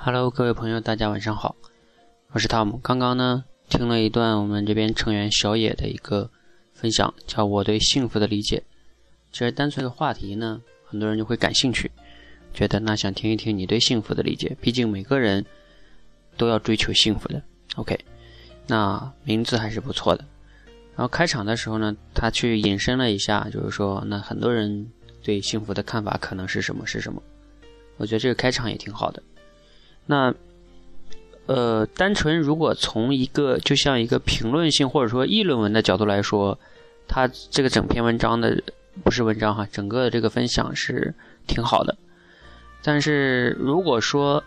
Hello，各位朋友，大家晚上好，我是 Tom。刚刚呢听了一段我们这边成员小野的一个分享，叫我对幸福的理解。其实单纯的话题呢，很多人就会感兴趣，觉得那想听一听你对幸福的理解。毕竟每个人都要追求幸福的。OK，那名字还是不错的。然后开场的时候呢，他去引申了一下，就是说那很多人对幸福的看法可能是什么是什么。我觉得这个开场也挺好的。那，呃，单纯如果从一个就像一个评论性或者说议论文的角度来说，它这个整篇文章的不是文章哈，整个的这个分享是挺好的。但是如果说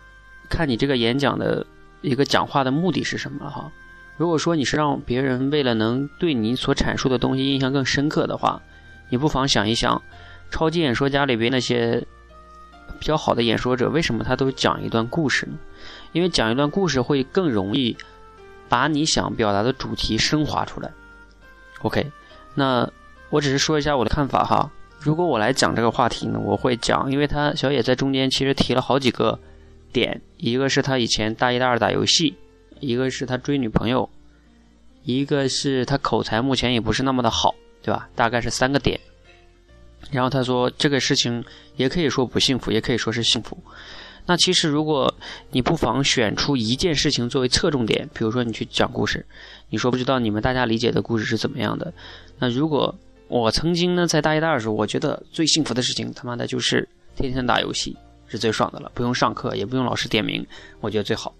看你这个演讲的一个讲话的目的是什么哈，如果说你是让别人为了能对你所阐述的东西印象更深刻的话，你不妨想一想超级演说家里边那些。比较好的演说者，为什么他都讲一段故事呢？因为讲一段故事会更容易把你想表达的主题升华出来。OK，那我只是说一下我的看法哈。如果我来讲这个话题呢，我会讲，因为他小野在中间其实提了好几个点，一个是他以前大一、大二打游戏，一个是他追女朋友，一个是他口才目前也不是那么的好，对吧？大概是三个点。然后他说：“这个事情也可以说不幸福，也可以说是幸福。那其实，如果你不妨选出一件事情作为侧重点，比如说你去讲故事，你说不知道你们大家理解的故事是怎么样的。那如果我曾经呢，在大一、大二的时候，我觉得最幸福的事情，他妈的就是天天打游戏是最爽的了，不用上课，也不用老师点名，我觉得最好。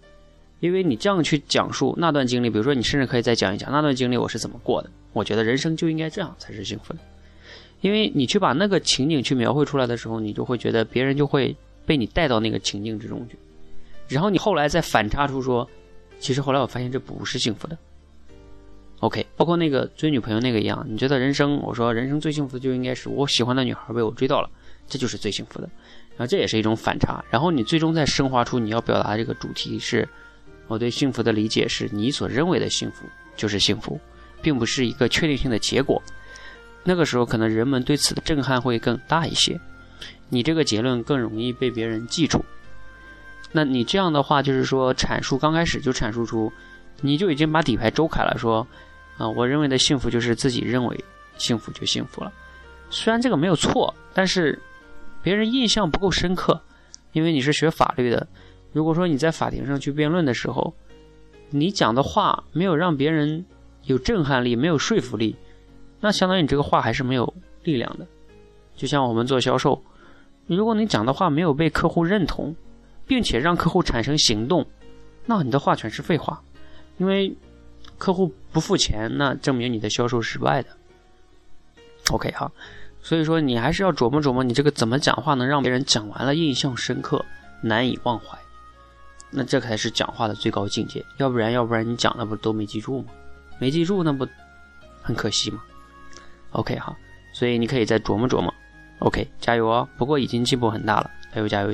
因为你这样去讲述那段经历，比如说你甚至可以再讲一讲那段经历我是怎么过的，我觉得人生就应该这样才是幸福的。”因为你去把那个情景去描绘出来的时候，你就会觉得别人就会被你带到那个情境之中去，然后你后来再反差出说，其实后来我发现这不是幸福的。OK，包括那个追女朋友那个一样，你觉得人生，我说人生最幸福的就应该是我喜欢的女孩被我追到了，这就是最幸福的。然后这也是一种反差，然后你最终再升华出你要表达这个主题是，我对幸福的理解是你所认为的幸福就是幸福，并不是一个确定性的结果。那个时候，可能人们对此的震撼会更大一些，你这个结论更容易被别人记住。那你这样的话，就是说阐述刚开始就阐述出，你就已经把底牌周开了，说啊，我认为的幸福就是自己认为幸福就幸福了。虽然这个没有错，但是别人印象不够深刻，因为你是学法律的。如果说你在法庭上去辩论的时候，你讲的话没有让别人有震撼力，没有说服力。那相当于你这个话还是没有力量的，就像我们做销售，如果你讲的话没有被客户认同，并且让客户产生行动，那你的话全是废话，因为客户不付钱，那证明你的销售失败的。OK 哈，所以说你还是要琢磨琢磨，你这个怎么讲话能让别人讲完了印象深刻，难以忘怀，那这才是讲话的最高境界。要不然，要不然你讲的不都没记住吗？没记住，那不很可惜吗？OK 好，所以你可以再琢磨琢磨。OK，加油哦！不过已经进步很大了，加油加油加油！